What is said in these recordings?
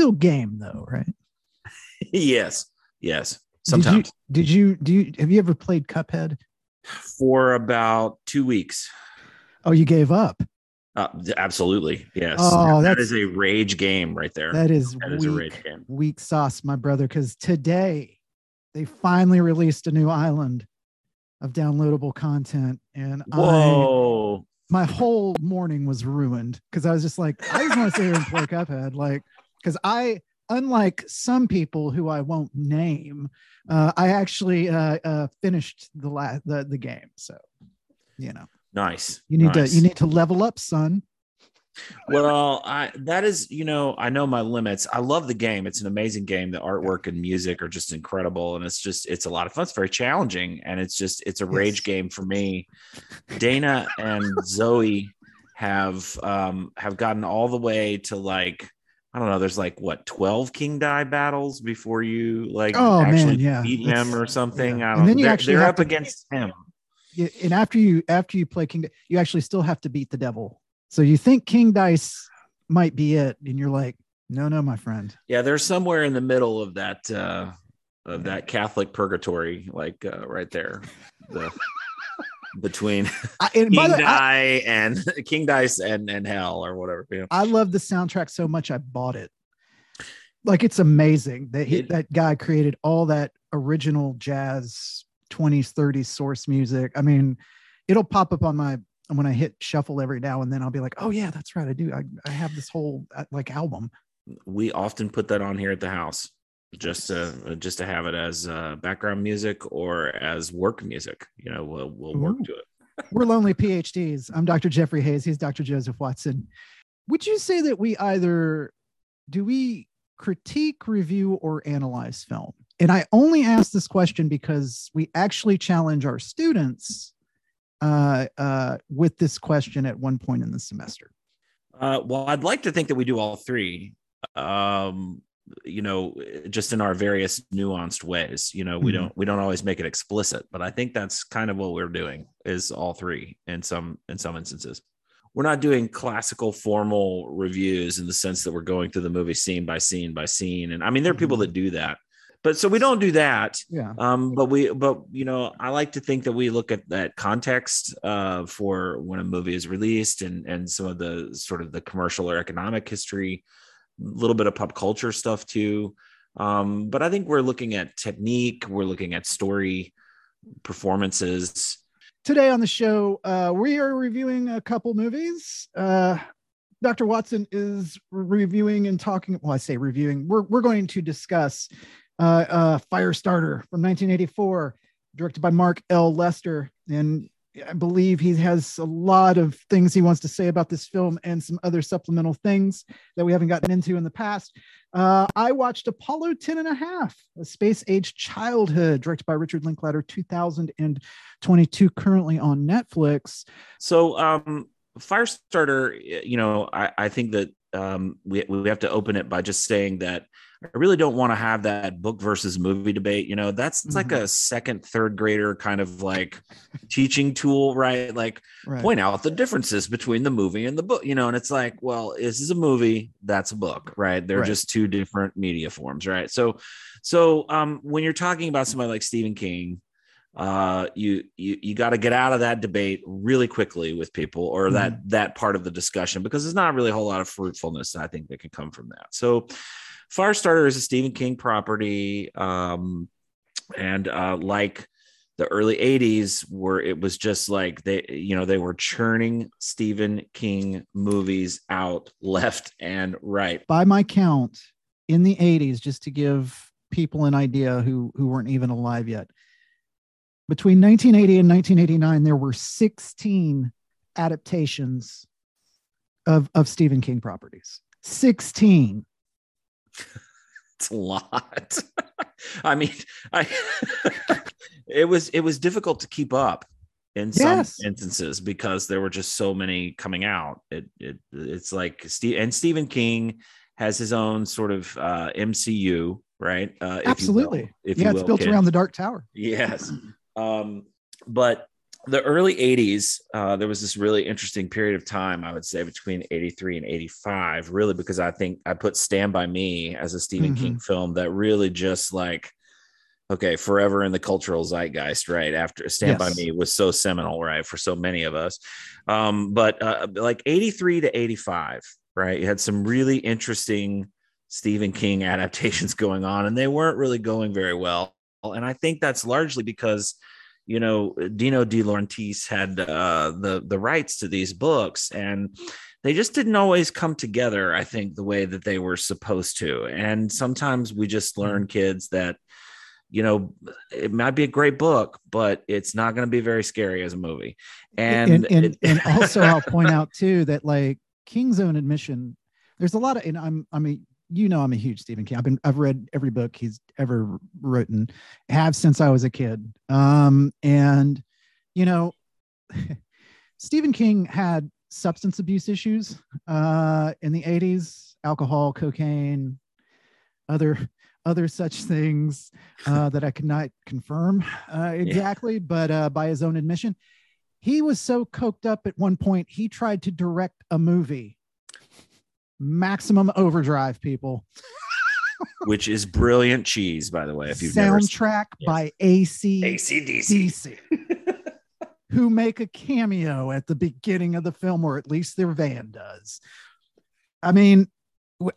still game though, right? yes, yes. Did Sometimes you, did you do you have you ever played Cuphead? for about two weeks. Oh, you gave up. Uh, absolutely, yes. Oh, that's- a rage game right there. That is That is a rage game. weak sauce, my brother. Because today they finally released a new island of downloadable content, and I my whole morning was ruined because I was just like, I just want to sit here and play Cuphead, like because I. Unlike some people who I won't name, uh, I actually uh, uh, finished the last the, the game. So, you know, Nice. you need nice. to you need to level up, son. Well, I that is, you know, I know my limits. I love the game. It's an amazing game. The artwork and music are just incredible, and it's just it's a lot of fun. It's very challenging, and it's just it's a rage Yes. game for me. Dana and Zoe have um have gotten all the way to like I don't know. There's like what twelve King Dice battles before you like Oh, man, actually yeah. beat him or something. yeah. I don't. then you they're, actually they're up to- against him. Yeah, and after you after you play King, you actually still have to beat the devil. So you think King Dice might be it, and you're like, no, no, my friend. Yeah, they're somewhere in the middle of that uh of that Catholic purgatory, like uh, right there. The between I, and by King the way, I, Die and King Dice and and Hell or whatever. You know? I love the soundtrack so much I bought it. Like it's amazing that he, It- that guy created all that original jazz 20s 30s source music. I mean, it'll pop up on my when I hit shuffle every now and then. I'll be like, oh yeah, that's right, I do. I, I have this whole uh, like album. We often put that on here at the house just to just to have it as uh, background music or as work music. You know, we'll we'll work Ooh. to it. We're lonely PhDs. I'm Dr. Jeffrey Hayes. He's Dr. Joseph Watson. Would you say that we either do we critique, review, or analyze film? And I only ask this question because we actually challenge our students uh, uh, with this question at one point in the semester. Uh, well, I'd like to think that we do all three. Um, you know, just in our various nuanced ways. You know, we Mhm. don't we don't always make it explicit, but I think that's kind of what we're doing is all three in some in some instances. We're not doing classical formal reviews in the sense that we're going through the movie scene by scene by scene. And I mean, there are people Mhm. that do that, but so we don't do that. Yeah. Um, but we, but you know, I like to think that we look at that context uh, for when a movie is released, and and some of the sort of the commercial or economic history, little bit of pop culture stuff too. Um, but I think we're looking at technique, we're looking at story, performances. Today on the show, uh, we are reviewing a couple movies. Uh, Dr. Watson is reviewing and talking. Well, I say reviewing. We're we're going to discuss uh, uh, Firestarter from 1984, directed by Mark L. Lester, and I believe he has a lot of things he wants to say about this film and some other supplemental things that we haven't gotten into in the past. Uh, I watched Apollo 10 and a half, a space age childhood, directed by Richard Linklater, 2022, currently on Netflix. So, um, Firestarter, you know, I, I think that um, we we have to open it by just saying that I really don't want to have that book versus movie debate. You know, that's it's like a second, third grader kind of like teaching tool, right? Like Right. point out the differences between the movie and the book, you know, and it's like, well, this is a movie, that's a book, right? They're Right. just two different media forms, right? So, so um, when you're talking about somebody like Stephen King, uh you you you got to get out of that debate really quickly with people or that that part of the discussion because there's not really a whole lot of fruitfulness i think that can come from that. So firestarter is a stephen king property um and uh like the early 80s where it was just like they you know they were churning stephen king movies out left and right. By my count, in the 80s, just to give people an idea who who weren't even alive yet, between 1980 and 1989, there were 16 adaptations of of Stephen King properties. 16. it's a lot. I mean, I it was it was difficult to keep up in some Yes. instances because there were just so many coming out. It it it's like Steve and Stephen King has his own sort of uh, MCU, right? Uh, if you will, Absolutely. if yeah, you it's built kid. around the Dark Tower. Yes. Um, but the early 80s uh, there was this really interesting period of time i would say between 83 and 85 really because i think i put stand by me as a stephen mm-hmm. king film that really just like okay forever in the cultural zeitgeist right after stand yes. by me was so seminal right for so many of us um, but uh, like 83 to 85 right you had some really interesting stephen king adaptations going on and they weren't really going very well and i think that's largely because you know, Dino De Laurentiis had uh, the the rights to these books, and they just didn't always come together. I think the way that they were supposed to, and sometimes we just mm-hmm. learn kids that you know it might be a great book but it's not going to be very scary as a movie and and, and, and also i'll point out too that like king's own admission there's a lot of and i'm i mean you know I'm a huge Stephen King. I've been I've read every book he's ever written, have since I was a kid. Um, and you know, Stephen King had substance abuse issues uh, in the 80s, alcohol, cocaine, other other such things uh, that I could not confirm uh, exactly, yeah. but uh, by his own admission, he was so coked up at one point he tried to direct a movie Maximum Overdrive, people. Which is brilliant cheese, by the way. If you've soundtrack by AC ACDC, who make a cameo at the beginning of the film, or at least their van does. I mean,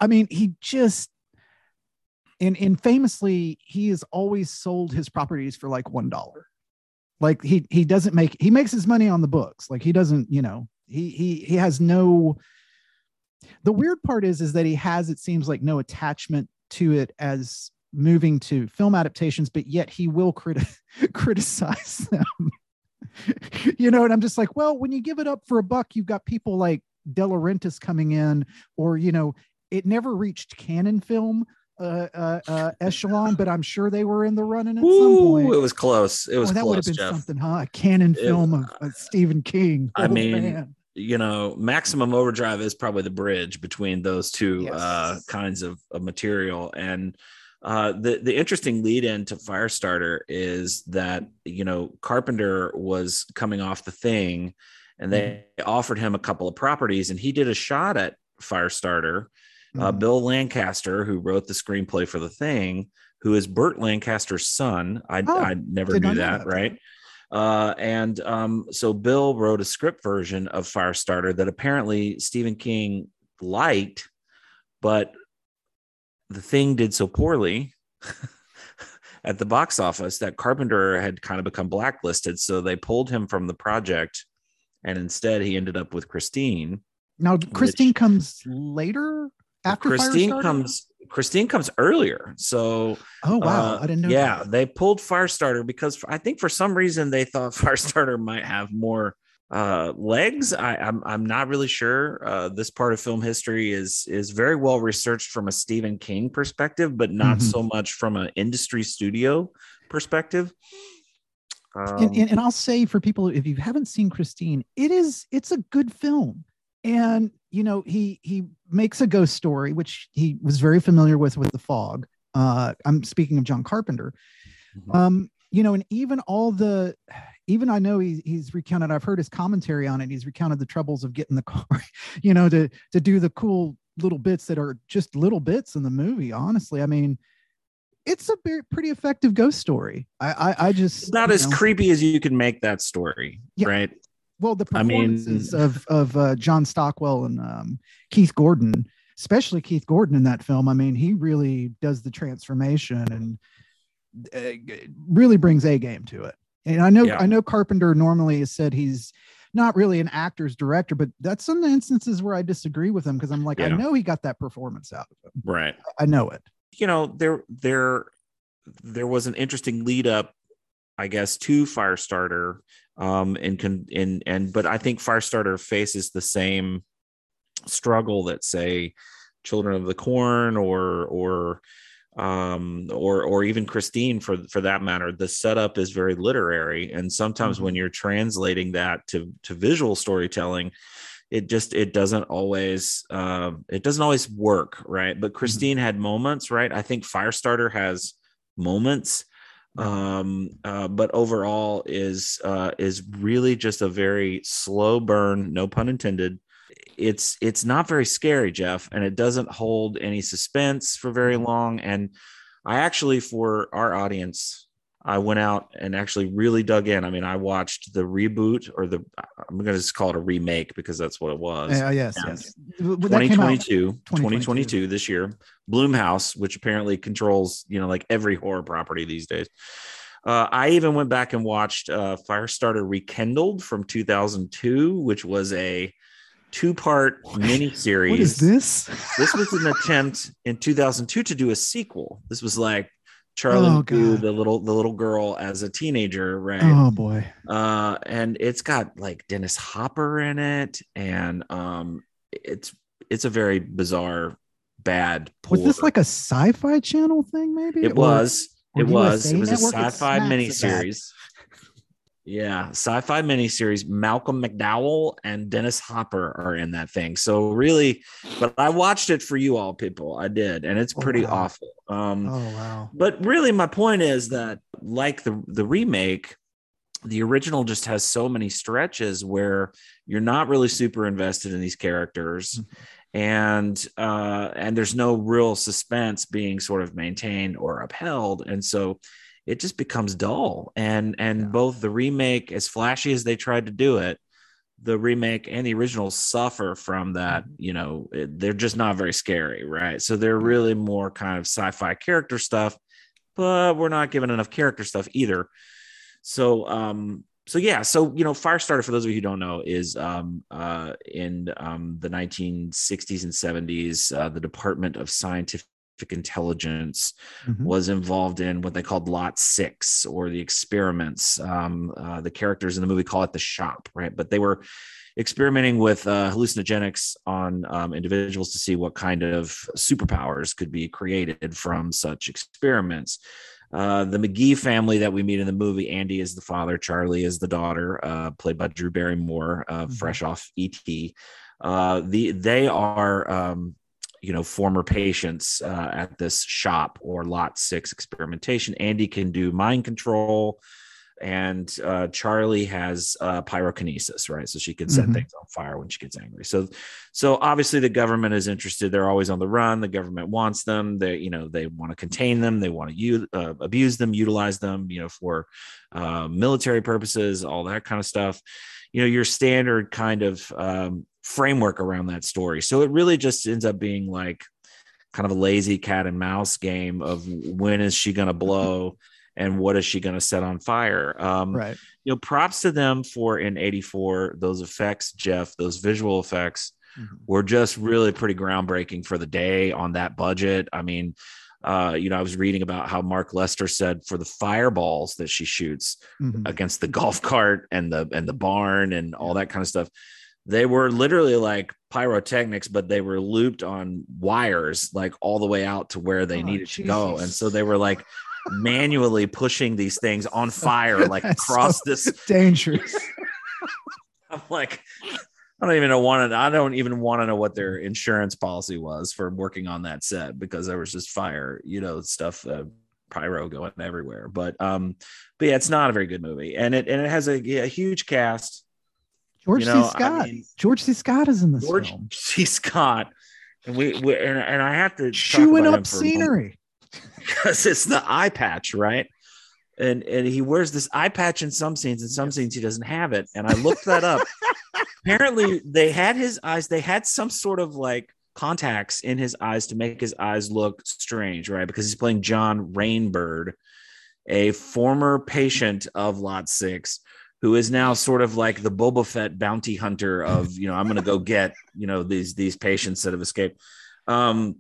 I mean, he just and and famously, he has always sold his properties for like one dollar. Like he he doesn't make he makes his money on the books. Like he doesn't, you know, he he he has no the weird part is is that he has it seems like no attachment to it as moving to film adaptations but yet he will criti- criticize them you know and i'm just like well when you give it up for a buck you've got people like De Laurentiis coming in or you know it never reached Cannon film uh, uh, uh, echelon, but I'm sure they were in the running at Ooh, some point. It was close. It was oh, that close, would have been Jeff. something, huh? A Cannon film of, of Stephen King. I oh, mean, man you know, Maximum Overdrive is probably the bridge between those two yes. uh, kinds of, of material. And uh, the the interesting lead in to Firestarter is that you know Carpenter was coming off the thing, and they mm-hmm. offered him a couple of properties, and he did a shot at Firestarter. Uh, mm-hmm. Uh, Bill Lancaster, who wrote the screenplay for the thing, who is Burt Lancaster's son. I, oh, I never knew that, that, right? Uh, and um, so Bill wrote a script version of Firestarter that apparently Stephen King liked, but the thing did so poorly at the box office that Carpenter had kind of become blacklisted. So they pulled him from the project, and instead he ended up with Christine. Now, Christine which, comes later after Christine comes Christine comes earlier. So, oh wow, uh, I didn't know. Yeah, that. they pulled Firestarter because I think for some reason they thought Firestarter might have more uh, legs. I, am I'm, I'm not really sure. Uh, this part of film history is is very well researched from a Stephen King perspective, but not mm-hmm. so much from an industry studio perspective. Um, and, and, and I'll say for people, if you haven't seen Christine, it is it's a good film and you know he he makes a ghost story which he was very familiar with with the fog uh i'm speaking of john carpenter mm-hmm. um you know and even all the even i know he, he's recounted i've heard his commentary on it he's recounted the troubles of getting the car you know to to do the cool little bits that are just little bits in the movie honestly i mean it's a very, pretty effective ghost story. I, I, I just it's not as know. creepy as you can make that story, yeah. right? Well, the performances I mean, of of uh, John Stockwell and um, Keith Gordon, especially Keith Gordon in that film. I mean, he really does the transformation and uh, really brings a game to it. And I know yeah. I know Carpenter normally has said he's not really an actor's director, but that's some instances where I disagree with him because I'm like, yeah. I know he got that performance out of him. Right. I know it. You know, there there there was an interesting lead up, I guess, to Firestarter um, and can and and but I think Firestarter faces the same struggle that say Children of the Corn or or um or or even Christine for for that matter the setup is very literary and sometimes mm-hmm. when you're translating that to to visual storytelling it just it doesn't always uh, it doesn't always work right but mm-hmm. Christine mm-hmm. had moments right I think Firestarter has moments um uh, but overall is uh is really just a very slow burn no pun intended it's it's not very scary jeff and it doesn't hold any suspense for very Mm-hmm. long and i actually for our audience i went out and actually really dug in. I mean i watched the reboot or the i'm gonna just call it a remake because that's what it was. Uh, yes, Yeah. yes. That came out- 2022 2022 this year. Blumhouse which apparently controls you know like every horror property these days. Uh, i even went back and watched uh, firestarter rekindled from 2002 which was a two-part mini series What is this? this was an attempt in 2002 to do a sequel. This was like charlie Oh, the little the little girl as a teenager right Oh boy. uh and it's got like dennis hopper in it and um it's it's a very bizarre bad Was this like a sci-fi channel thing? Maybe it was or it was USA it was a Network? Sci-fi miniseries yeah sci-fi miniseries malcolm mcdowell and dennis hopper are in that thing. So really but i watched it for you all people. I did and it's Oh, pretty wow. awful. Um Oh wow. but really my point is that like the the remake the original just has so many stretches where you're not really super invested in these characters. And uh and there's no real suspense being sort of maintained or upheld. And so it just becomes dull and and Yeah. both the remake as flashy as they tried to do it the remake and the original suffer from that Mm-hmm. you know they're just not very scary right so they're really more kind of sci-fi character stuff but we're not given enough character stuff either so um so yeah so you know firestarter for those of you who don't know is um uh in um the 1960s and 70s uh, the department of scientific intelligence Mhm. was involved in what they called lot six or the experiments um uh, the characters in the movie call it the shop right but they were experimenting with uh, hallucinogenics on um, individuals to see what kind of superpowers could be created from such experiments uh, the McGee family that we meet in the movie, Andy is the father, Charlie is the daughter, uh, played by Drew Barrymore, uh, Mhm. fresh off ET. Uh, the they are, um, you know, former patients uh, at this shop or Lot Six experimentation. Andy can do mind control, and uh, Charlie has uh, pyrokinesis, right? So she can set Mhm. things on fire when she gets angry. So, so obviously the government is interested. They're always on the run. The government wants them. They, you know, they want to contain them. They want to use, uh, abuse them, utilize them, you know, for uh, military purposes, all that kind of stuff. You know, your standard kind of um, framework around that story. So it really just ends up being like kind of a lazy cat and mouse game of when is she going to blow and what is she going to set on fire. Um, Right. you know, props to them for in 84, those effects, Jeff, those visual effects Mhm. were just really pretty groundbreaking for the day on that budget. I mean, uh, you know, I was reading about how Mark Lester said for the fireballs that she shoots Mhm. against the golf cart and the and the barn and all that kind of stuff. They were literally like pyrotechnics, but they were looped on wires like all the way out to where they Oh, needed to go. And so they were like manually pushing these things on fire like That's across so this dangerous. I'm like, I don't even know want to. I don't even want to know what their insurance policy was for working on that set because there was just fire, you know, stuff, uh, pyro going everywhere. But um, but yeah, it's not a very good movie, and it and it has a, a huge cast. George You know, C. I Scott. mean- George C. Scott is in this George film. C. Scott, and we, we and, and I have to Chewing up him for a moment scenery. because it's the eye patch, right? And and he wears this eye patch in some scenes, in some scenes he doesn't have it. And I looked that up. Apparently, they had his eyes. They had some sort of like contacts in his eyes to make his eyes look strange, right? Because he's playing John Rainbird, a former patient of Lot Six, who is now sort of like the Boba Fett bounty hunter of you know I'm going to go get you know these these patients that have escaped. Um,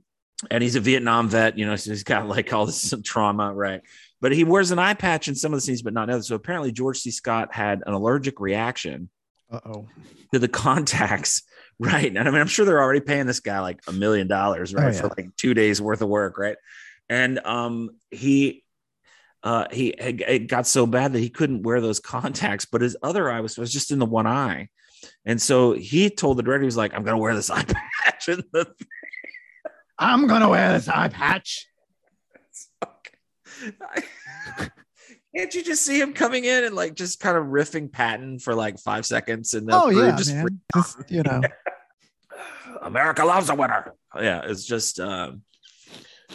and he's a Vietnam vet, you know, so he's got like all this trauma, right? But he wears an eye patch in some of the scenes, but not others. So apparently, George C. Scott had an allergic reaction Uh oh. to the contacts, right? And I mean, I'm sure they're already paying this guy like a million dollars, right, Oh, for like two days worth of work, right? And um, he uh, he it got so bad that he couldn't wear those contacts, but his other eye was, was just in the one eye. And so he told the director, he was like, I'm going to wear this eye patch. I'm gonna wear this eye patch. Can't you just see him coming in and like just kind of riffing Patton for like five seconds and then Oh yeah, just man. Just, you know, America loves a winner. Yeah, it's just um,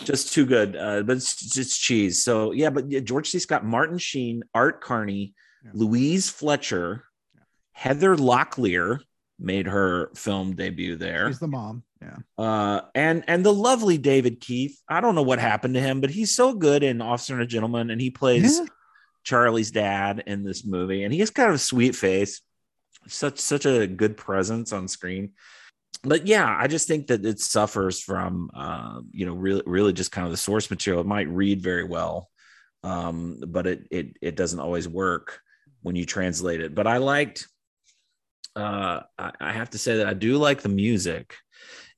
just too good. Uh, but it's just cheese. So yeah, but yeah, George C. Scott, Martin Sheen, Art Carney, Yeah. Louise Fletcher, Heather Locklear made her film debut there. she's the mom. Yeah. Uh, and and the lovely David Keith. I don't know what happened to him, but he's so good in Officer and a Gentleman, and he plays Yeah. Charlie's dad in this movie, and he has kind of a sweet face, such such a good presence on screen. But yeah, I just think that it suffers from, uh, you know, really, really just kind of the source material. It might read very well, um, but it it it doesn't always work when you translate it. But I liked. Uh, I, I have to say that I do like the music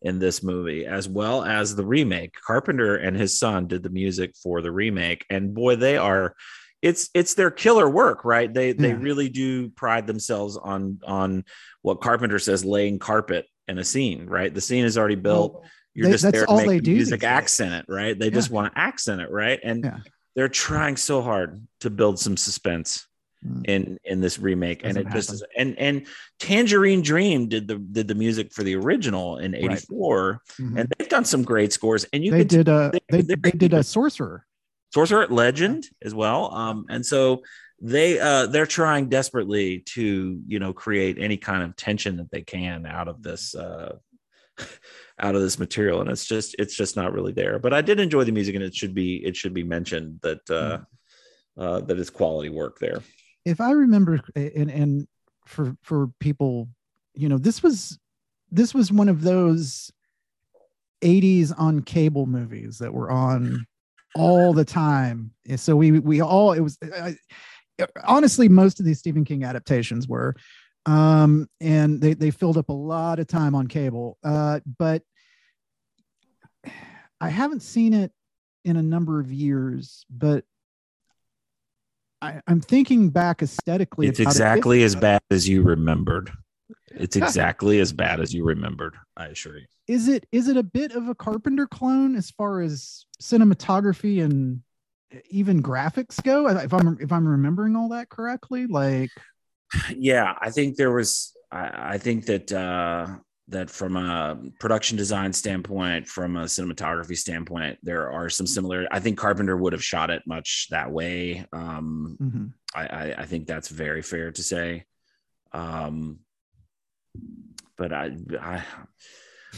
in this movie as well as the remake. Carpenter and his son did the music for the remake, and boy, they are it's it's their killer work, right? They they really do pride themselves on on what Carpenter says laying carpet in a scene, right? The scene is already built. Well, You're they- just that's there to all make they do music accent it, right? They just want to accent it, right? And Yeah. they're trying so hard to build some suspense Mm. in in this remake and it just is, and and tangerine dream did the did the music for the original in 84 Mhm. and they've done some great scores and you they did a they- they, they- they did a sorcerer. sorcerer legend as well um and so they uh they're trying desperately to you know create any kind of tension that they can out of this uh out of this material and it's just it's just not really there. But i did enjoy the music and it should be it should be mentioned that uh uh that it's quality work there. If I remember, and and for for people, you know, this was this was one of those 80s on cable movies that were on all the time. And So we we all it was I, honestly most of these Stephen King adaptations were um and they they filled up a lot of time on cable. Uh but I haven't seen it in a number of years, but I, I'm thinking back aesthetically. it's about it. exactly as bad as you remembered it's exactly as bad as you remembered i assure you Is it is it a bit of a Carpenter clone as far as cinematography and even graphics go? If I'm if I'm remembering all that correctly, like yeah i think there was i, I think that uh that from a production design standpoint from a cinematography standpoint there are some similar i think carpenter would have shot it much that way um mhm. I, I I think that's very fair to say. Um, but I, I,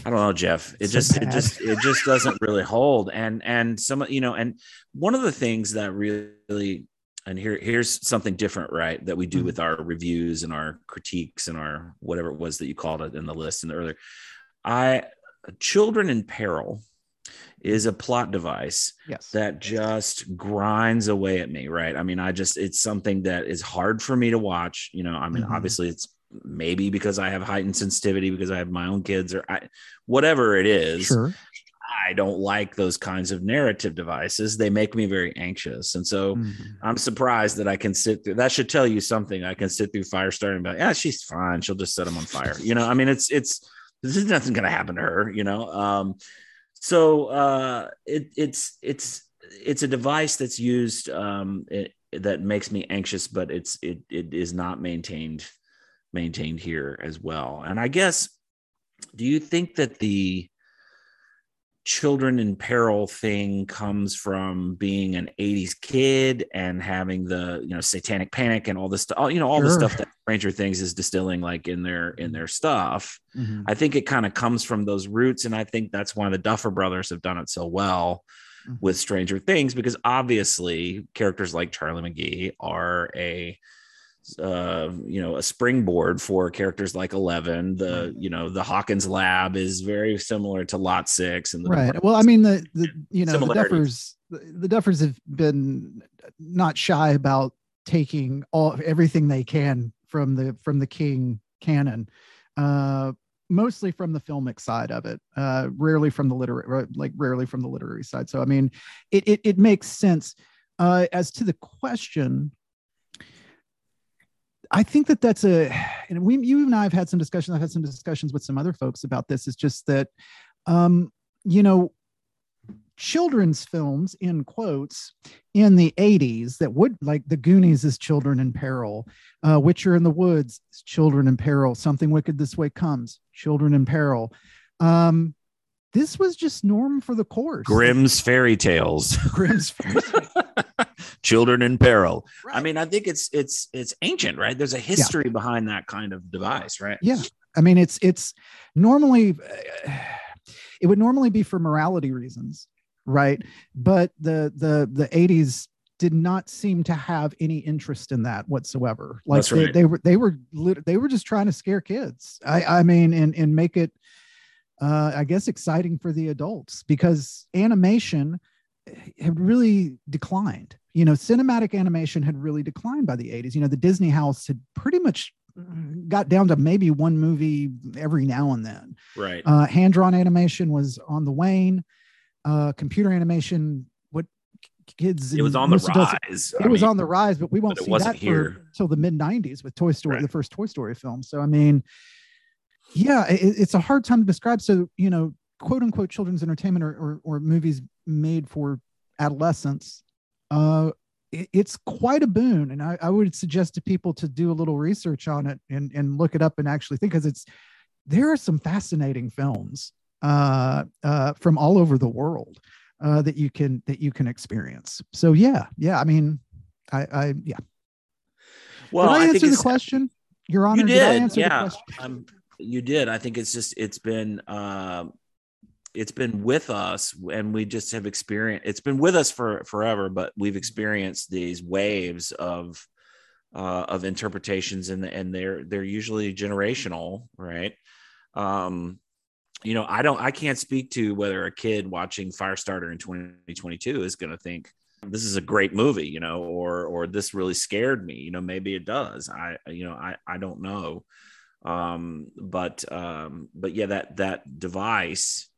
I don't know, Jeff. It So just, it just, it just doesn't really hold. And and some, you know, and one of the things that really, and here, here's something different, right? That we do Mhm. with our reviews and our critiques and our whatever it was that you called it in the list and the earlier. I, children in peril, is a plot device yes, that just grinds away at me right i mean i just it's something that is hard for me to watch you know i mean Mhm. obviously it's maybe because i have heightened sensitivity because i have my own kids or I, whatever it is sure. i don't like those kinds of narrative devices. They make me very anxious. And so Mhm. i'm surprised that i can sit through that should tell you something. I can sit through firestarter and be like yeah she's fine. She'll just set them on fire. You know i mean it's it's there's nothing going to happen to her you know? Um so uh it it's it's it's a device that's used um it, that makes me anxious but it's it it is not maintained maintained here as well and i guess do you think that the children in peril thing comes from being an 80s kid and having the you know satanic panic and all this stuff you know all the stuff that stranger things is distilling like in their in their stuff Mhm. I think it kind of comes from those roots. And I think that's why the Duffer brothers have done it so well Mhm. with Stranger Things, because obviously characters like Charlie McGee are a uh you know a springboard for characters like 11 the you know the hawkins lab is very similar to lot 6 and the right. Well, I mean the the you know the Duffers the, the Duffers have been not shy about taking all everything they can from the from the King canon, uh, mostly from the filmic side of it, uh, rarely from the literary like rarely from the literary side. So I mean, it it, it makes sense. Uh, as to the question. I think that that's a, and we, you and I have had some discussions. I've had some discussions with some other folks about this. It's just that, um, you know, children's films in quotes in the 80s that would like the goonies is children in peril uh watcher in the woods children in peril something wicked this way comes children in peril um this was just norm for the course grimm's fairy tales grimm's fairy children in peril. Right. i mean i think it's it's it's ancient right? There's a history yeah. behind that kind of device right? Yeah. I mean it's it's normally it would normally be for morality reasons right? But the the the 80s did not seem to have any interest in that whatsoever. Like they, right. they, were they were they were just trying to scare kids. I i mean and and make it uh i guess exciting for the adults because animation had really declined you know cinematic animation had really declined by the 80s you know the disney house had pretty much got down to maybe one movie every now and then right uh hand drawn animation was on the wane uh, computer animation. What kids? It was on the rise. it I was mean, on the rise, but we won't see that here until the mid '90s with Toy Story, right. the first Toy Story film. So I mean, yeah, it, it's a hard time to describe. So you know, quote unquote children's entertainment or, or, or movies made for adolescents. Uh, it's quite a boon, and I, I would suggest to people to do a little research on it and and look it up and actually think because it's there are some fascinating films uh, uh, from all over the world uh, that you can that you can experience. So yeah, yeah. I mean, I, I yeah. Well, did I, I answer the question, Your Honor? You did. did I answer yeah, um, you did. I think it's just it's been uh, it's been with us, and we just have experienced. It's been with us for forever, but we've experienced these waves of uh, of interpretations, and and they're they're usually generational, right? Um, you know, I don't, I can't speak to whether a kid watching Firestarter in 2022 is going to think this is a great movie, you know, or or this really scared me. You know, maybe it does. I, you know, I I don't know. Um, but um, but yeah, that that device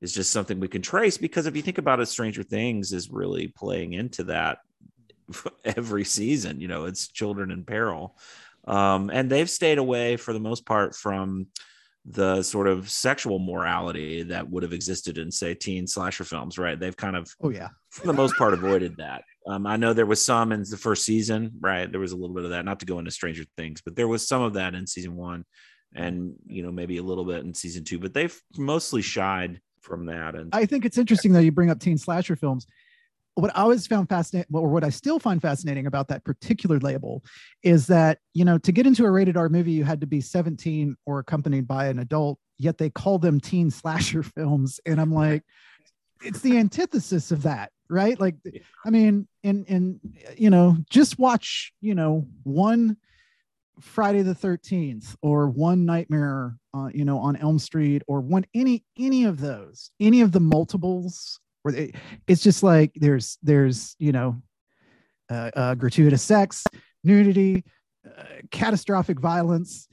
is just something we can trace because if you think about it, Stranger Things is really playing into that every season. You know, it's children in peril. Um, and they've stayed away for the most part from the sort of sexual morality that would have existed in say teen slasher films right they've kind of oh yeah for the most part avoided that um, i know there was some in the first season right there was a little bit of that not to go into stranger things but there was some of that in season one and you know maybe a little bit in season two but they've mostly shied from that and i think it's interesting that you bring up teen slasher films what I always found fascinating, or what I still find fascinating about that particular label, is that you know to get into a rated R movie, you had to be 17 or accompanied by an adult. Yet they call them teen slasher films, and I'm like, it's the antithesis of that, right? Like, I mean, and and you know, just watch, you know, one Friday the 13th or one Nightmare, uh, you know, on Elm Street or one any any of those, any of the multiples where they, it's just like there's there's you know uh, uh, gratuitous sex, nudity, uh, catastrophic violence,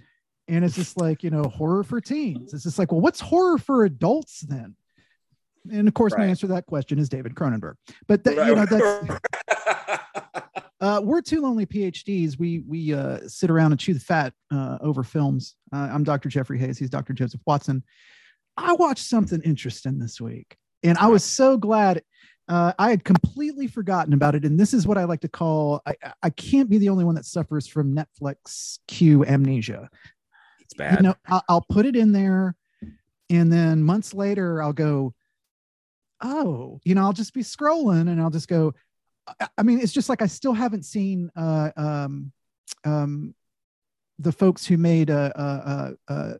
and it's just like you know horror for teens. It's just like, well, what's horror for adults then? And of course, right. my answer to that question is David Cronenberg. But that, right. you know that's. Uh, we're two lonely PhDs. We we uh, sit around and chew the fat uh, over films. Uh, I'm Dr. Jeffrey Hayes. He's Dr. Joseph Watson. I watched something interesting this week. And I was so glad. Uh, I had completely forgotten about it. And this is what I like to call I, I can't be the only one that suffers from Netflix queue amnesia. It's bad. You know, I'll, I'll put it in there. And then months later, I'll go, oh, you know, I'll just be scrolling and I'll just go, I mean, it's just like I still haven't seen uh, um, um, the folks who made uh, uh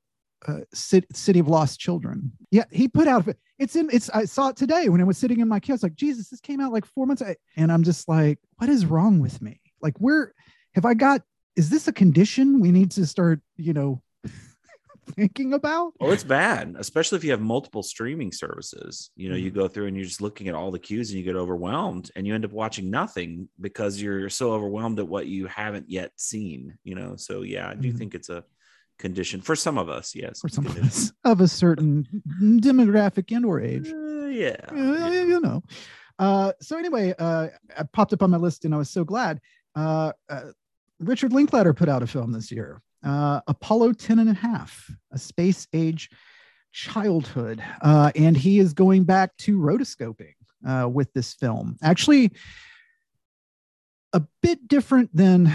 uh, City, of Lost Children. Yeah, he put out. It's in. It's. I saw it today when I was sitting in my was like, Jesus, this came out like four months. And I'm just like, what is wrong with me? Like, where have I got? Is this a condition we need to start? You know, thinking about? Oh, it's bad, especially if you have multiple streaming services. You know, you mm-hmm. go through and you're just looking at all the queues and you get overwhelmed and you end up watching nothing because you're so overwhelmed at what you haven't yet seen. You know, so yeah, I do mm-hmm. think it's a condition for some of us yes for some of us of a certain demographic and or age uh, yeah. Uh, you know uh, so anyway uh, i popped up on my list and i was so glad uh, uh, richard linklater put out a film this year apollo 10 and a half a space age childhood Uh, and he is going back to rotoscoping uh, with this film. Actually, a bit different than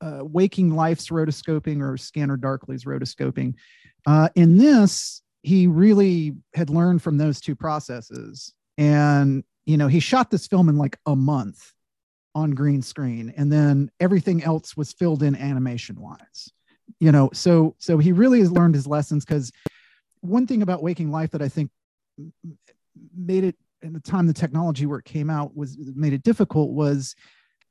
uh, Waking Life's rotoscoping or Scanner Darkly's rotoscoping. Uh, in this, he really had learned from those two processes. And, you know, he shot this film in like a month on green screen, and then everything else was filled in animation wise. You know, so so he really has learned his lessons because one thing about Waking Life that I think made it in the time the technology where it came out was made it difficult was,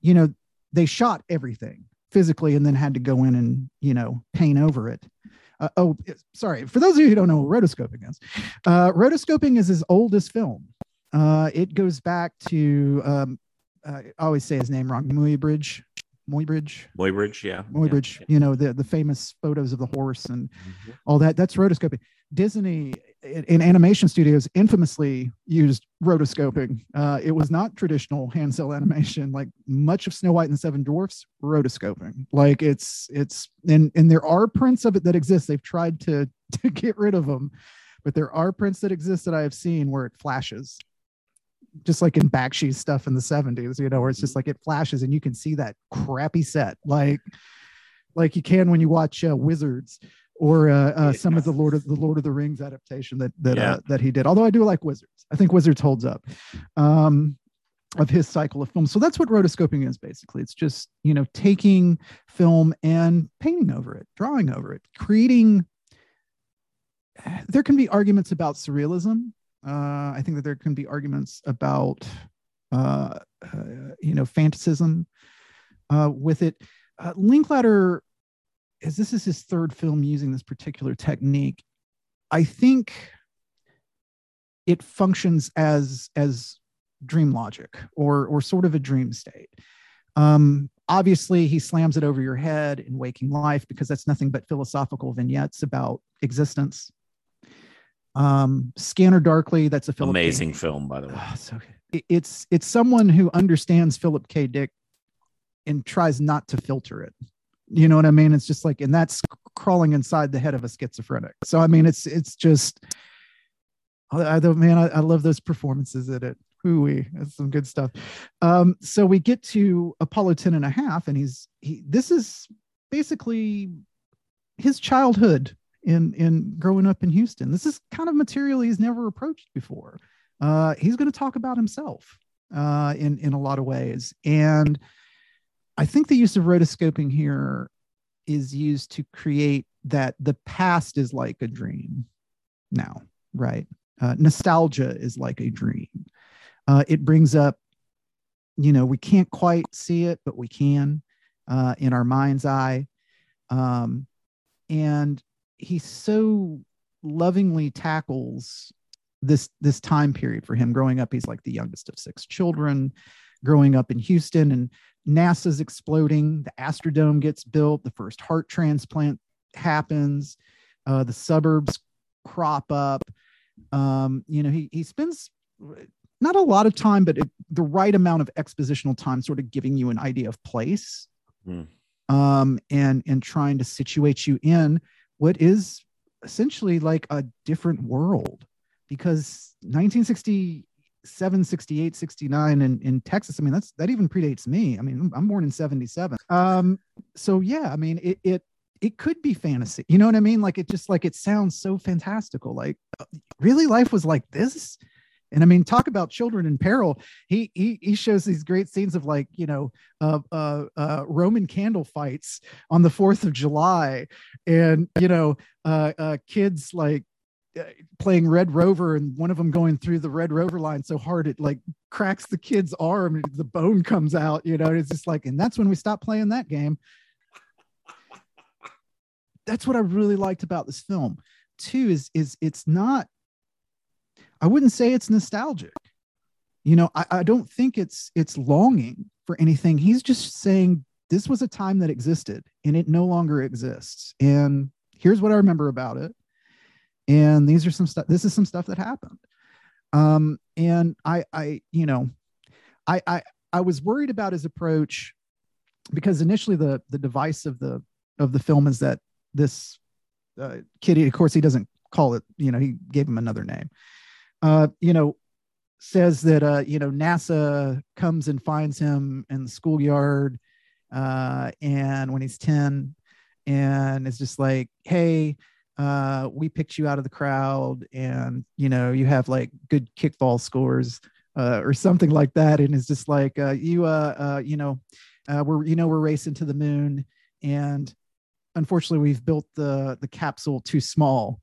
you know, they shot everything physically and then had to go in and you know paint over it. Uh, oh, sorry. For those of you who don't know what rotoscoping is, uh, rotoscoping is as old as film. Uh, it goes back to um, uh, I always say his name wrong. Muybridge, Muybridge, Muybridge, yeah, Muybridge. yeah. You know the the famous photos of the horse and Mhm. all that. That's rotoscoping. Disney in, in animation studios infamously used rotoscoping. Uh, it was not traditional hand cel animation. Like much of Snow White and the Seven Dwarfs, rotoscoping. Like it's it's and and there are prints of it that exist. They've tried to to get rid of them, but there are prints that exist that I have seen where it flashes. Just like in Bakshi's stuff in the 70s, you know, where it's just like it flashes and you can see that crappy set, like like you can when you watch uh, Wizards or uh, uh, some of the Lord of the Lord of the Rings adaptation that that Yeah. uh, that he did. Although I do like Wizards, I think Wizards holds up um, of his cycle of films. So that's what rotoscoping is basically. It's just you know taking film and painting over it, drawing over it, creating. There can be arguments about surrealism. Uh, I think that there can be arguments about uh, uh, you know fantasism uh, with it. Uh, Linklater as this is his third film using this particular technique, I think it functions as as dream logic or or sort of a dream state. Um, obviously, he slams it over your head in Waking Life because that's nothing but philosophical vignettes about existence. Um, Scanner Darkly, that's a Philip K. Amazing film, by the way. Ah, so it- it's it's someone who understands Philip K. Dick and tries not to filter it. You know what I mean? It's just like, and that's crawling inside the head of a schizophrenic. So I mean, it's it's just, I, I man, I, I love those performances in it. Hooey, that's some good stuff. Um, so we get to Apollo 10 and a half, and he's he. This is basically his childhood in in growing up in Houston. This is kind of material he's never approached before. Uh, he's going to talk about himself uh, in in a lot of ways, and I think the use of rotoscoping here is used to create that the past is like a dream now, right? Uh, nostalgia is like a dream. Uh, it brings up, you know, we can't quite see it, but we can uh, in our mind's eye. Um, and he so lovingly tackles this this time period for him growing up. He's like the youngest of six children, growing up in Houston, and NASA's exploding. The Astrodome gets built. The first heart transplant happens. Uh, the suburbs crop up. Um, you know, he he spends not a lot of time, but it, the right amount of expositional time, sort of giving you an idea of place, Hmm. um, and and trying to situate you in what is essentially like a different world, because 1967, 68, 69 in, in Texas. I mean, that's that even predates me. I mean, I'm born in 77. Um, so yeah, I mean, it it it could be fantasy. You know what I mean? Like it just like it sounds so fantastical. Like uh, really life was like this. And I mean, talk about children in peril. He he he shows these great scenes of like you know uh, uh, uh, Roman candle fights on the Fourth of July, and you know uh, uh, kids like uh, playing Red Rover, and one of them going through the Red Rover line so hard it like cracks the kid's arm, and the bone comes out. You know, it's just like, and that's when we stopped playing that game. That's what I really liked about this film. Too is is it's not I wouldn't say it's nostalgic. You know, I, I don't think it's it's longing for anything. He's just saying this was a time that existed and it no longer exists. And here's what I remember about it. And these are some stuff. This is some stuff that happened. Um, and I I, you know, I I I was worried about his approach because initially the the device of the of the film is that this uh, kitty, of course, he doesn't call it, you know, he gave him another name uh, you know, says that uh, you know NASA comes and finds him in the schoolyard, uh, and when he's ten, and it's just like, hey, uh, we picked you out of the crowd, and you know you have like good kickball scores uh, or something like that, and it's just like uh, you, uh, uh, you know, uh, we're you know we're racing to the moon, and unfortunately we've built the the capsule too small,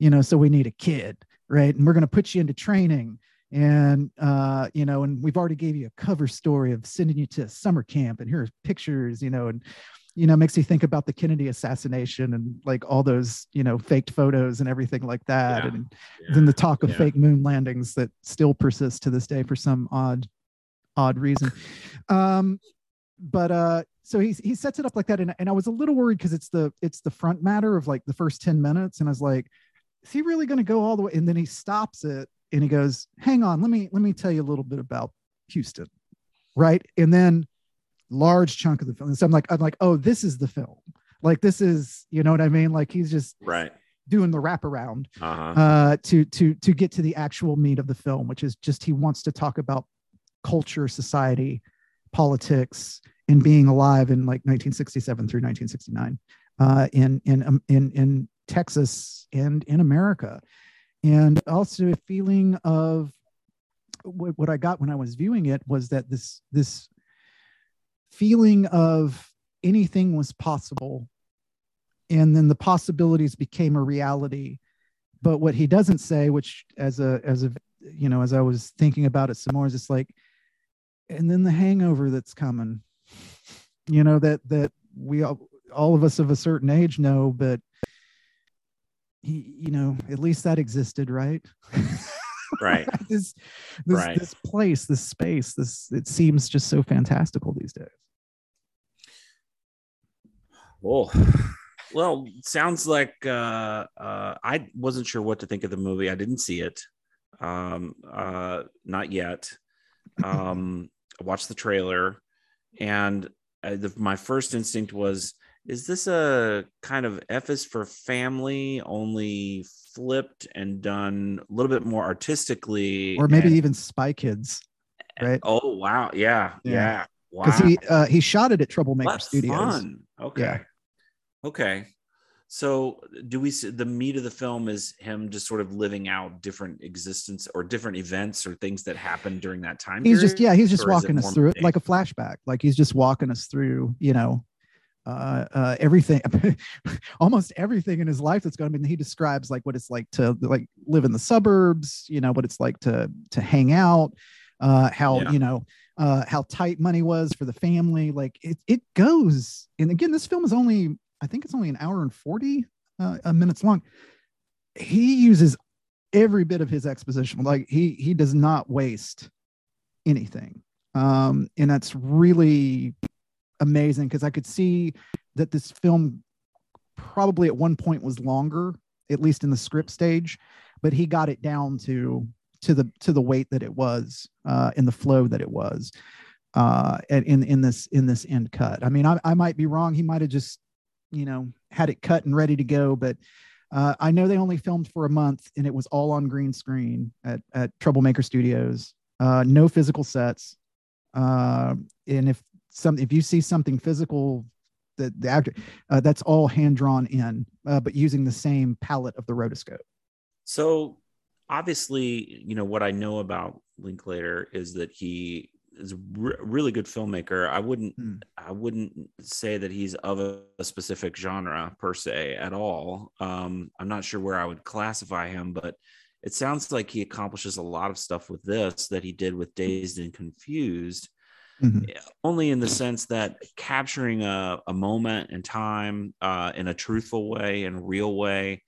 you know, so we need a kid, right? And we're going to put you into training and uh you know and we've already gave you a cover story of sending you to summer camp and here's pictures you know and you know makes you think about the kennedy assassination and like all those you know faked photos and everything like that Yeah. and Yeah. then the talk of Yeah. fake moon landings that still persist to this day for some odd odd reason um but uh so he he sets it up like that and, and i was a little worried because it's the it's the front matter of like the first 10 minutes and i was like is he really going to go all the way and then he stops it and he goes hang on let me let me tell you a little bit about houston right and then large chunk of the film and so i'm like i'm like oh this is the film like this is you know what i mean like he's just right. doing the wraparound Uh-huh. uh, to to to get to the actual meat of the film, which is just he wants to talk about culture, society, politics, and being alive in like 1967 through 1969 uh, in in um, in in Texas and in America, and also a feeling of what, what I got when I was viewing it was that this this feeling of anything was possible. And then the possibilities became a reality. But what he doesn't say which as a as a you know as i was thinking about it some more is just like and then the hangover that's coming. You know that that we all, all of us of a certain age know but he, you know at least that existed right Right. this this Right. this place this space this it seems just so fantastical these days Oh, well, sounds like uh, uh, I wasn't sure what to think of the movie. I didn't see it, um, uh, not yet. Um, I watched the trailer, and uh, the, my first instinct was, "Is this a kind of F is for family, only flipped and done a little bit more artistically?" or maybe and- even spy kids right Oh wow! Yeah, Yeah. yeah. Wow. because he uh, he shot it at troublemaker What studios fun. Okay. Yeah. Okay. So do we see the meat of the film is him just sort of living out different existence or different events or things that happened during that time? he's just yeah he's just Or walking us through it like a flashback like he's just walking us through you know uh, uh everything almost everything in his life that's going to be he describes like what it's like to like live in the suburbs you know what it's like to to hang out uh how Yeah. you know uh how tight money was for the family like it it goes and again this film is only i think it's only an hour and 40 uh, uh, minutes long he uses every bit of his exposition like he he does not waste anything um and that's really amazing because i could see that this film probably at one point was longer at least in the script stage but he got it down to to the to the weight that it was uh in the flow that it was uh in in this in this end cut i mean i, I might be wrong he might have just you know had it cut and ready to go but uh, I know they only filmed for a month and it was all on green screen at, at Troublemaker Studios. Uh, no physical sets. Uh, and if some, if you see something physical, that the actor, uh, that's all hand drawn in, uh, but using the same palette of the rotoscope. So obviously, you know what I know about Linklater is that he is a re- really good filmmaker. I wouldn't Hmm. I wouldn't say that he's of a, a specific genre per se at all. Um, I'm not sure where I would classify him, but it sounds like he accomplishes a lot of stuff with this that he did with Dazed and Confused Mhm. only in the sense that capturing a, a moment in time uh, in a truthful way and real way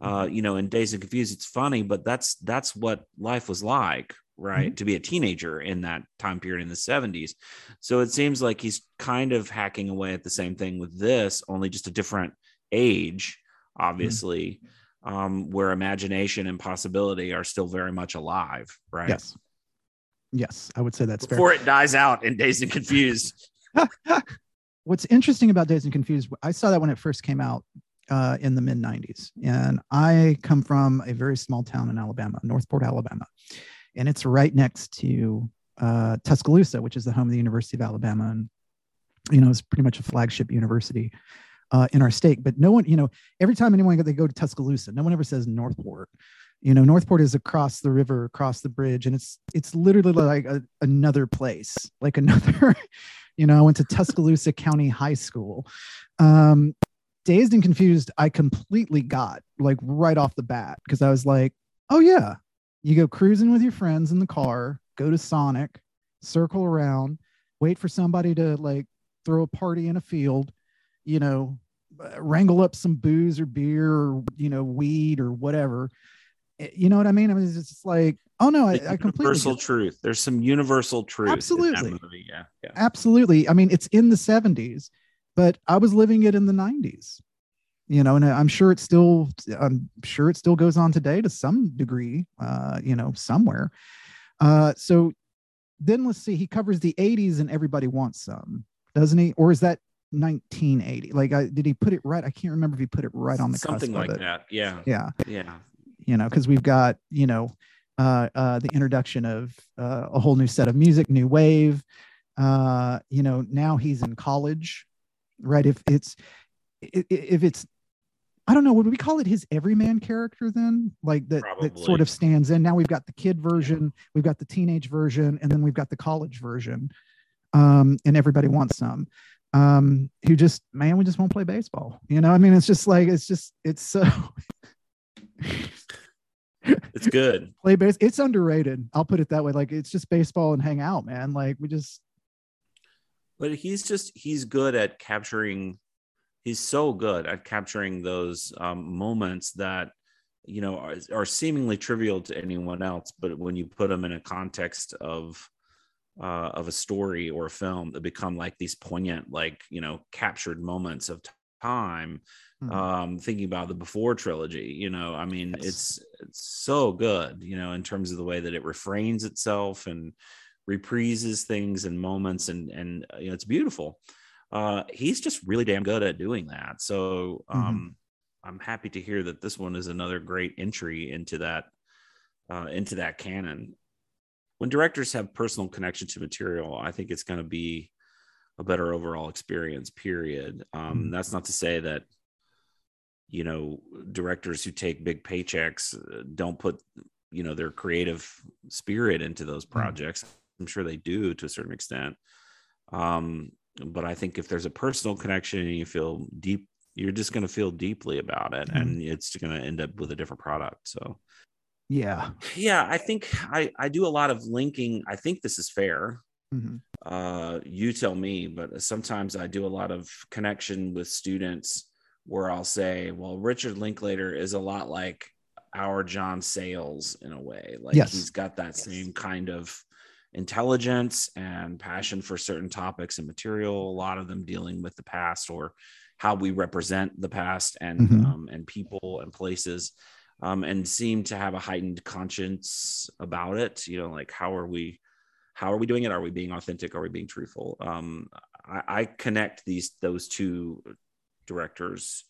uh, you know in dazed and confused it's funny but that's that's what life was like right? To be a teenager in that time period in the 70s so it seems like he's kind of hacking away at the same thing with this only just a different age obviously um, where imagination and possibility are still very much alive right? Yes. Yes. I would say that's fair. before it dies out in Dazed and confused What's interesting about Dazed and Confused, I saw that when it first came out uh, in the mid 90s. And I come from a very small town in Alabama, Northport, Alabama. and it's right next to uh, Tuscaloosa, which is the home of the University of Alabama, and you know it's pretty much a flagship university uh, in our state. But no one, you know, every time anyone they go to Tuscaloosa, no one ever says Northport. You know, Northport is across the river, across the bridge, and it's it's literally like a, another place, like another. you know, I went to Tuscaloosa County High School. Um, dazed and confused, I completely got like right off the bat because I was like, oh yeah, you go cruising with your friends in the car, go to Sonic, circle around, wait for somebody to like throw a party in a field, you know, uh, wrangle up some booze or beer or you know weed or whatever. Eh, you know what I mean? I mean, it's just like, oh no, I, I completely universal truth. There's some universal truth. Absolutely, yeah, yeah, absolutely. I mean, it's in the '70s, but I was living it in the '90s you know and i'm sure it still i'm sure it still goes on today to some degree uh you know somewhere. Uh so then let's see he covers the 80s and everybody wants some doesn't he? Or is that 1980 like I, did he put it right? I can't remember if he put it right on the something like that. Yeah. Yeah. Yeah you know because we've got you know uh uh the introduction of uh, a whole new set of music new wave uh you know now he's in college right if it's if it's I don't know. Would we call it his everyman character then? Like that, that sort of stands in. Now we've got the kid version, we've got the teenage version, and then we've got the college version. Um, and everybody wants some. Um, who just man, we just won't play baseball. You know, I mean, it's just like it's just it's so. it's good. Play base. It's underrated. I'll put it that way. Like it's just baseball and hang out, man. Like we just. But he's just he's good at capturing he's so good at capturing those um, moments that you know are, are, seemingly trivial to anyone else but when you put them in a context of uh, of a story or a film that become like these poignant like you know captured moments of time mm-hmm. um thinking about the before trilogy you know i mean yes. it's it's so good you know in terms of the way that it refrains itself and reprises things and moments and and you know it's beautiful uh, he's just really damn good at doing that. So mm-hmm. um, mm-hmm. I'm happy to hear that this one is another great entry into that uh, into that canon. When directors have personal connection to material, I think it's going to be a better overall experience. Period. Um, mm-hmm. That's not to say that you know directors who take big paychecks uh, don't put you know their creative spirit into those mm-hmm. projects. Mm-hmm. I'm sure they do to a certain extent. Um, but I think if there's a personal connection and you feel deep, you're just going to feel deeply about it, mm-hmm. and it's going to end up with a different product. So, yeah, yeah, I think I I do a lot of linking. I think this is fair. Mm-hmm. Uh, you tell me, but sometimes I do a lot of connection with students where I'll say, well, Richard Linklater is a lot like our John Sayles in a way. Like yes. he's got that yes. same kind of intelligence and passion for certain topics and material, a lot of them dealing with the past or how we represent the past and mm-hmm. um, and people and places um, and seem to have a heightened conscience about it you know like how are we how are we doing it? Are we being authentic? Are we being truthful? Um, I, I, connect these those two directors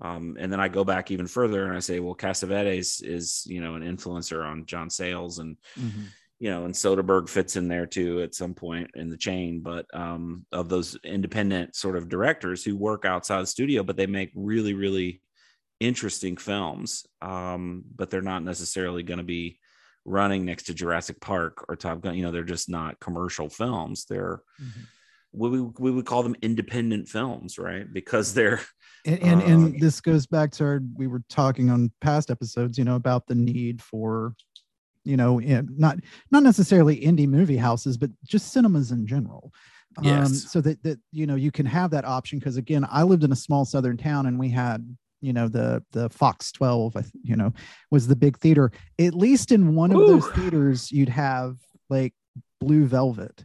um, and then I go back even further and I say, well, Cassavetes is, you know, an influencer on John Sayles and, mm-hmm. you know, and Soderbergh fits in there too at some point in the chain, but um, of those independent sort of directors who work outside the studio, but they make really, really interesting films. Um, but they're not necessarily going to be running next to Jurassic Park or Top Gun. You know, they're just not commercial films. They're mm-hmm. we, we would call them independent films, right? Because they're and and, uh, and this goes back to our we were talking on past episodes, you know, about the need for you know, not not necessarily indie movie houses, but just cinemas in general. Um, yes. Um, so that that you know you can have that option because again, I lived in a small southern town and we had you know the the Fox 12, you know, was the big theater. At least in one Ooh. of those theaters, you'd have like Blue Velvet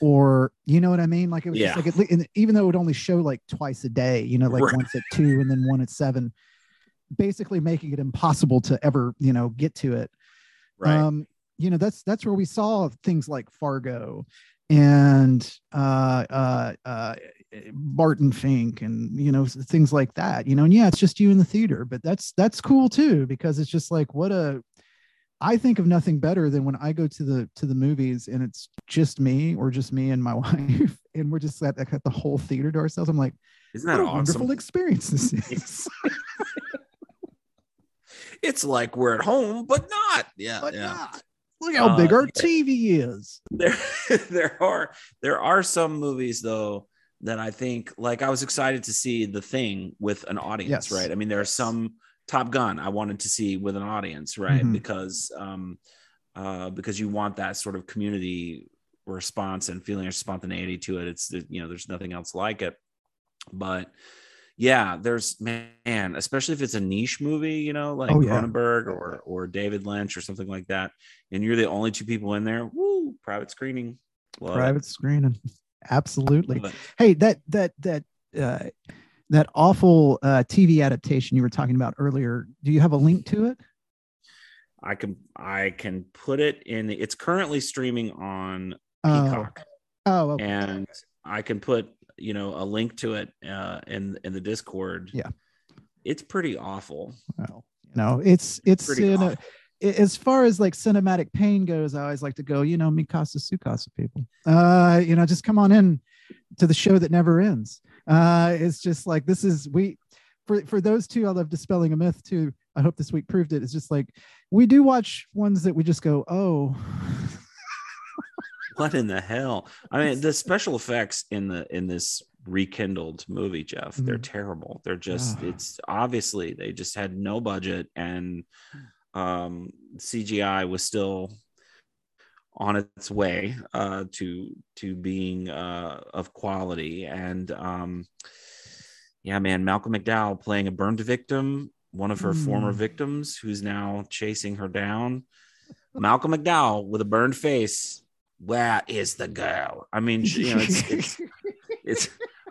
or you know what I mean? Like it was yeah. just like it, even though it would only show like twice a day, you know, like right. once at two and then one at seven, basically making it impossible to ever you know get to it. Right. Um, you know, that's that's where we saw things like Fargo and uh, uh, uh, Barton Fink and you know things like that. You know, and yeah, it's just you in the theater, but that's that's cool too because it's just like what a I think of nothing better than when I go to the to the movies and it's just me or just me and my wife, and we're just at, at the whole theater to ourselves. I'm like, Isn't that what a awesome? wonderful experience this is. It's like we're at home, but not. Yeah, but yeah. not. Look how Uh, big our. TV is. there there are there are some movies though that I think like I was excited to see the thing with an audience, Yes. right? I mean, there are some Top Gun I wanted to see with an audience, right? Mhm. Because um uh because you want that sort of community response and feeling of spontaneity to it. It's you know, there's nothing else like it. But yeah, there's man, especially if it's a niche movie, you know, like Oh, yeah. Cronenberg or or David Lynch or something like that, and you're the only two people in there. Woo, private screening. Love it. Private screening. Absolutely. Hey, that that that uh that awful uh TV adaptation you were talking about earlier. Do you have a link to it? I can I can put it in. It's currently streaming on Oh. Peacock, Oh, okay. and I can put you know a link to it uh, in in the Discord. Yeah. it's pretty awful. well, you know, it's it's Pretty in awful. a- as far as like cinematic pain goes, I always like to go, you know, Mikasa Sukasa people. Uh, you know, just come on in to the show that never ends. Uh, it's just like this is we for for those two, I love dispelling a myth too. I hope this week proved it. It's just like we do watch ones that we just go, oh, What in the hell? I mean, the special effects in the in this rekindled movie, Jeff, they're Mhm. terrible. They're just it's obviously they just had no budget and um CGI was still on its way uh to to being uh of quality. And um yeah man malcolm mcdowell playing a burned victim one of her former Mm. victims who's now chasing her down. Malcolm mcdowell with a burned face. Where is the girl? I mean you know it's it's, it's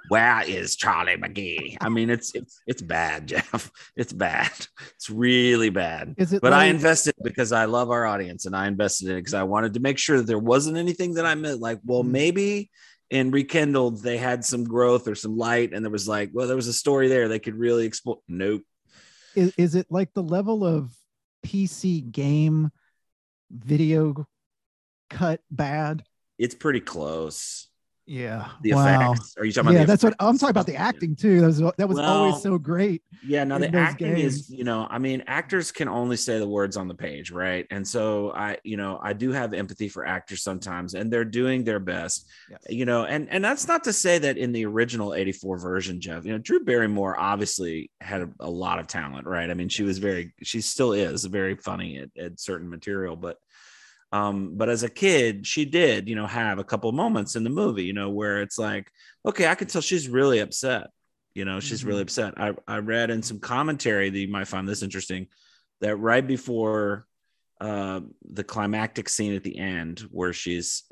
where is charlie mcgee i mean it's it's it's bad jeff it's bad it's really bad is it? but I invested because I love our audience and I invested in it because I wanted to make sure that there wasn't anything that I meant. Like, well, Mm. maybe in Rekindled they had some growth or some light, and there was like, well, there was a story there they could really explore. Nope. is, is it like the level of PC game video cut bad? It's pretty close. Yeah. The wow. effects. Are you talking about? Yeah, that's what? I'm talking about. The acting too. That was that was Well, always so great. Yeah, now the acting is, you know, I mean, actors can only say the words on the page, right? And so I, you know, I do have empathy for actors sometimes, and they're doing their best. Yes. you know and and that's not to say that in the original 84 version jeff you know drew barrymore obviously had a, a lot of talent right i mean she was very she still is very funny at, at certain material but um but as a kid she did you know have a couple moments in the movie you know where it's like okay i can tell she's really upset you know she's really Mhm. upset i i read in some commentary that you might find this interesting that right before uh, the climactic scene at the end where she's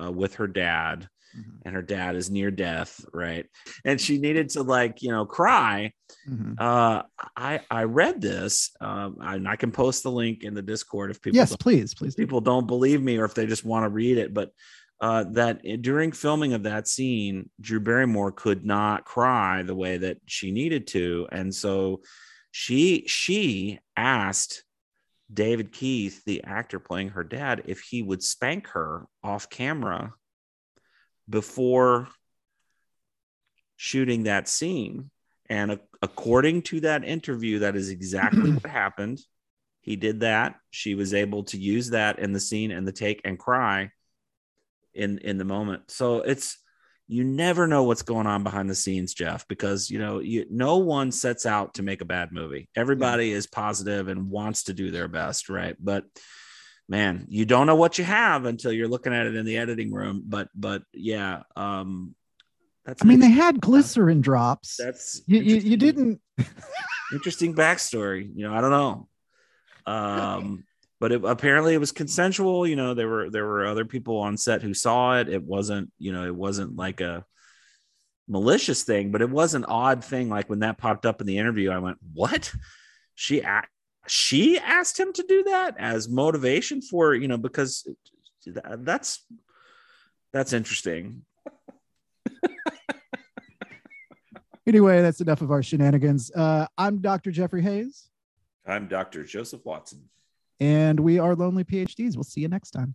uh, with her dad Mhm, and her dad is near death right and she needed to like you know cry mhm. uh i i read this um and i can post the link in the discord if people Yes, don't, please, please. people don't believe me or if they just want to read it but uh that during filming of that scene drew barrymore could not cry the way that she needed to and so she she asked david keith the actor playing her dad if he would spank her off camera before shooting that scene. And a- according to that interview, that is exactly what happened. He did that. She was able to use that in the scene and the take and cry in in the moment. So it's you never know what's going on behind the scenes, Jeff, because you know you no one sets out to make a bad movie. Everybody is positive and wants to do their best, right? But man, you don't know what you have until you're looking at it in the editing room. But but yeah, um, that's I mean, they had glycerin drops. that's You, you, you didn't. interesting backstory. You know, I don't know. Um, but it, apparently it was consensual. You know, there were there were other people on set who saw it. It wasn't, you know, it wasn't like a malicious thing, but it was an odd thing. Like when that popped up in the interview, I went, "What?" She she asked him to do that as motivation for you know because that's that's interesting. Anyway, that's enough of our shenanigans. Uh, I'm Dr. Jeffrey Hayes. I'm Dr. Joseph Watson. and we are Lonely PhDs. We'll see you next time.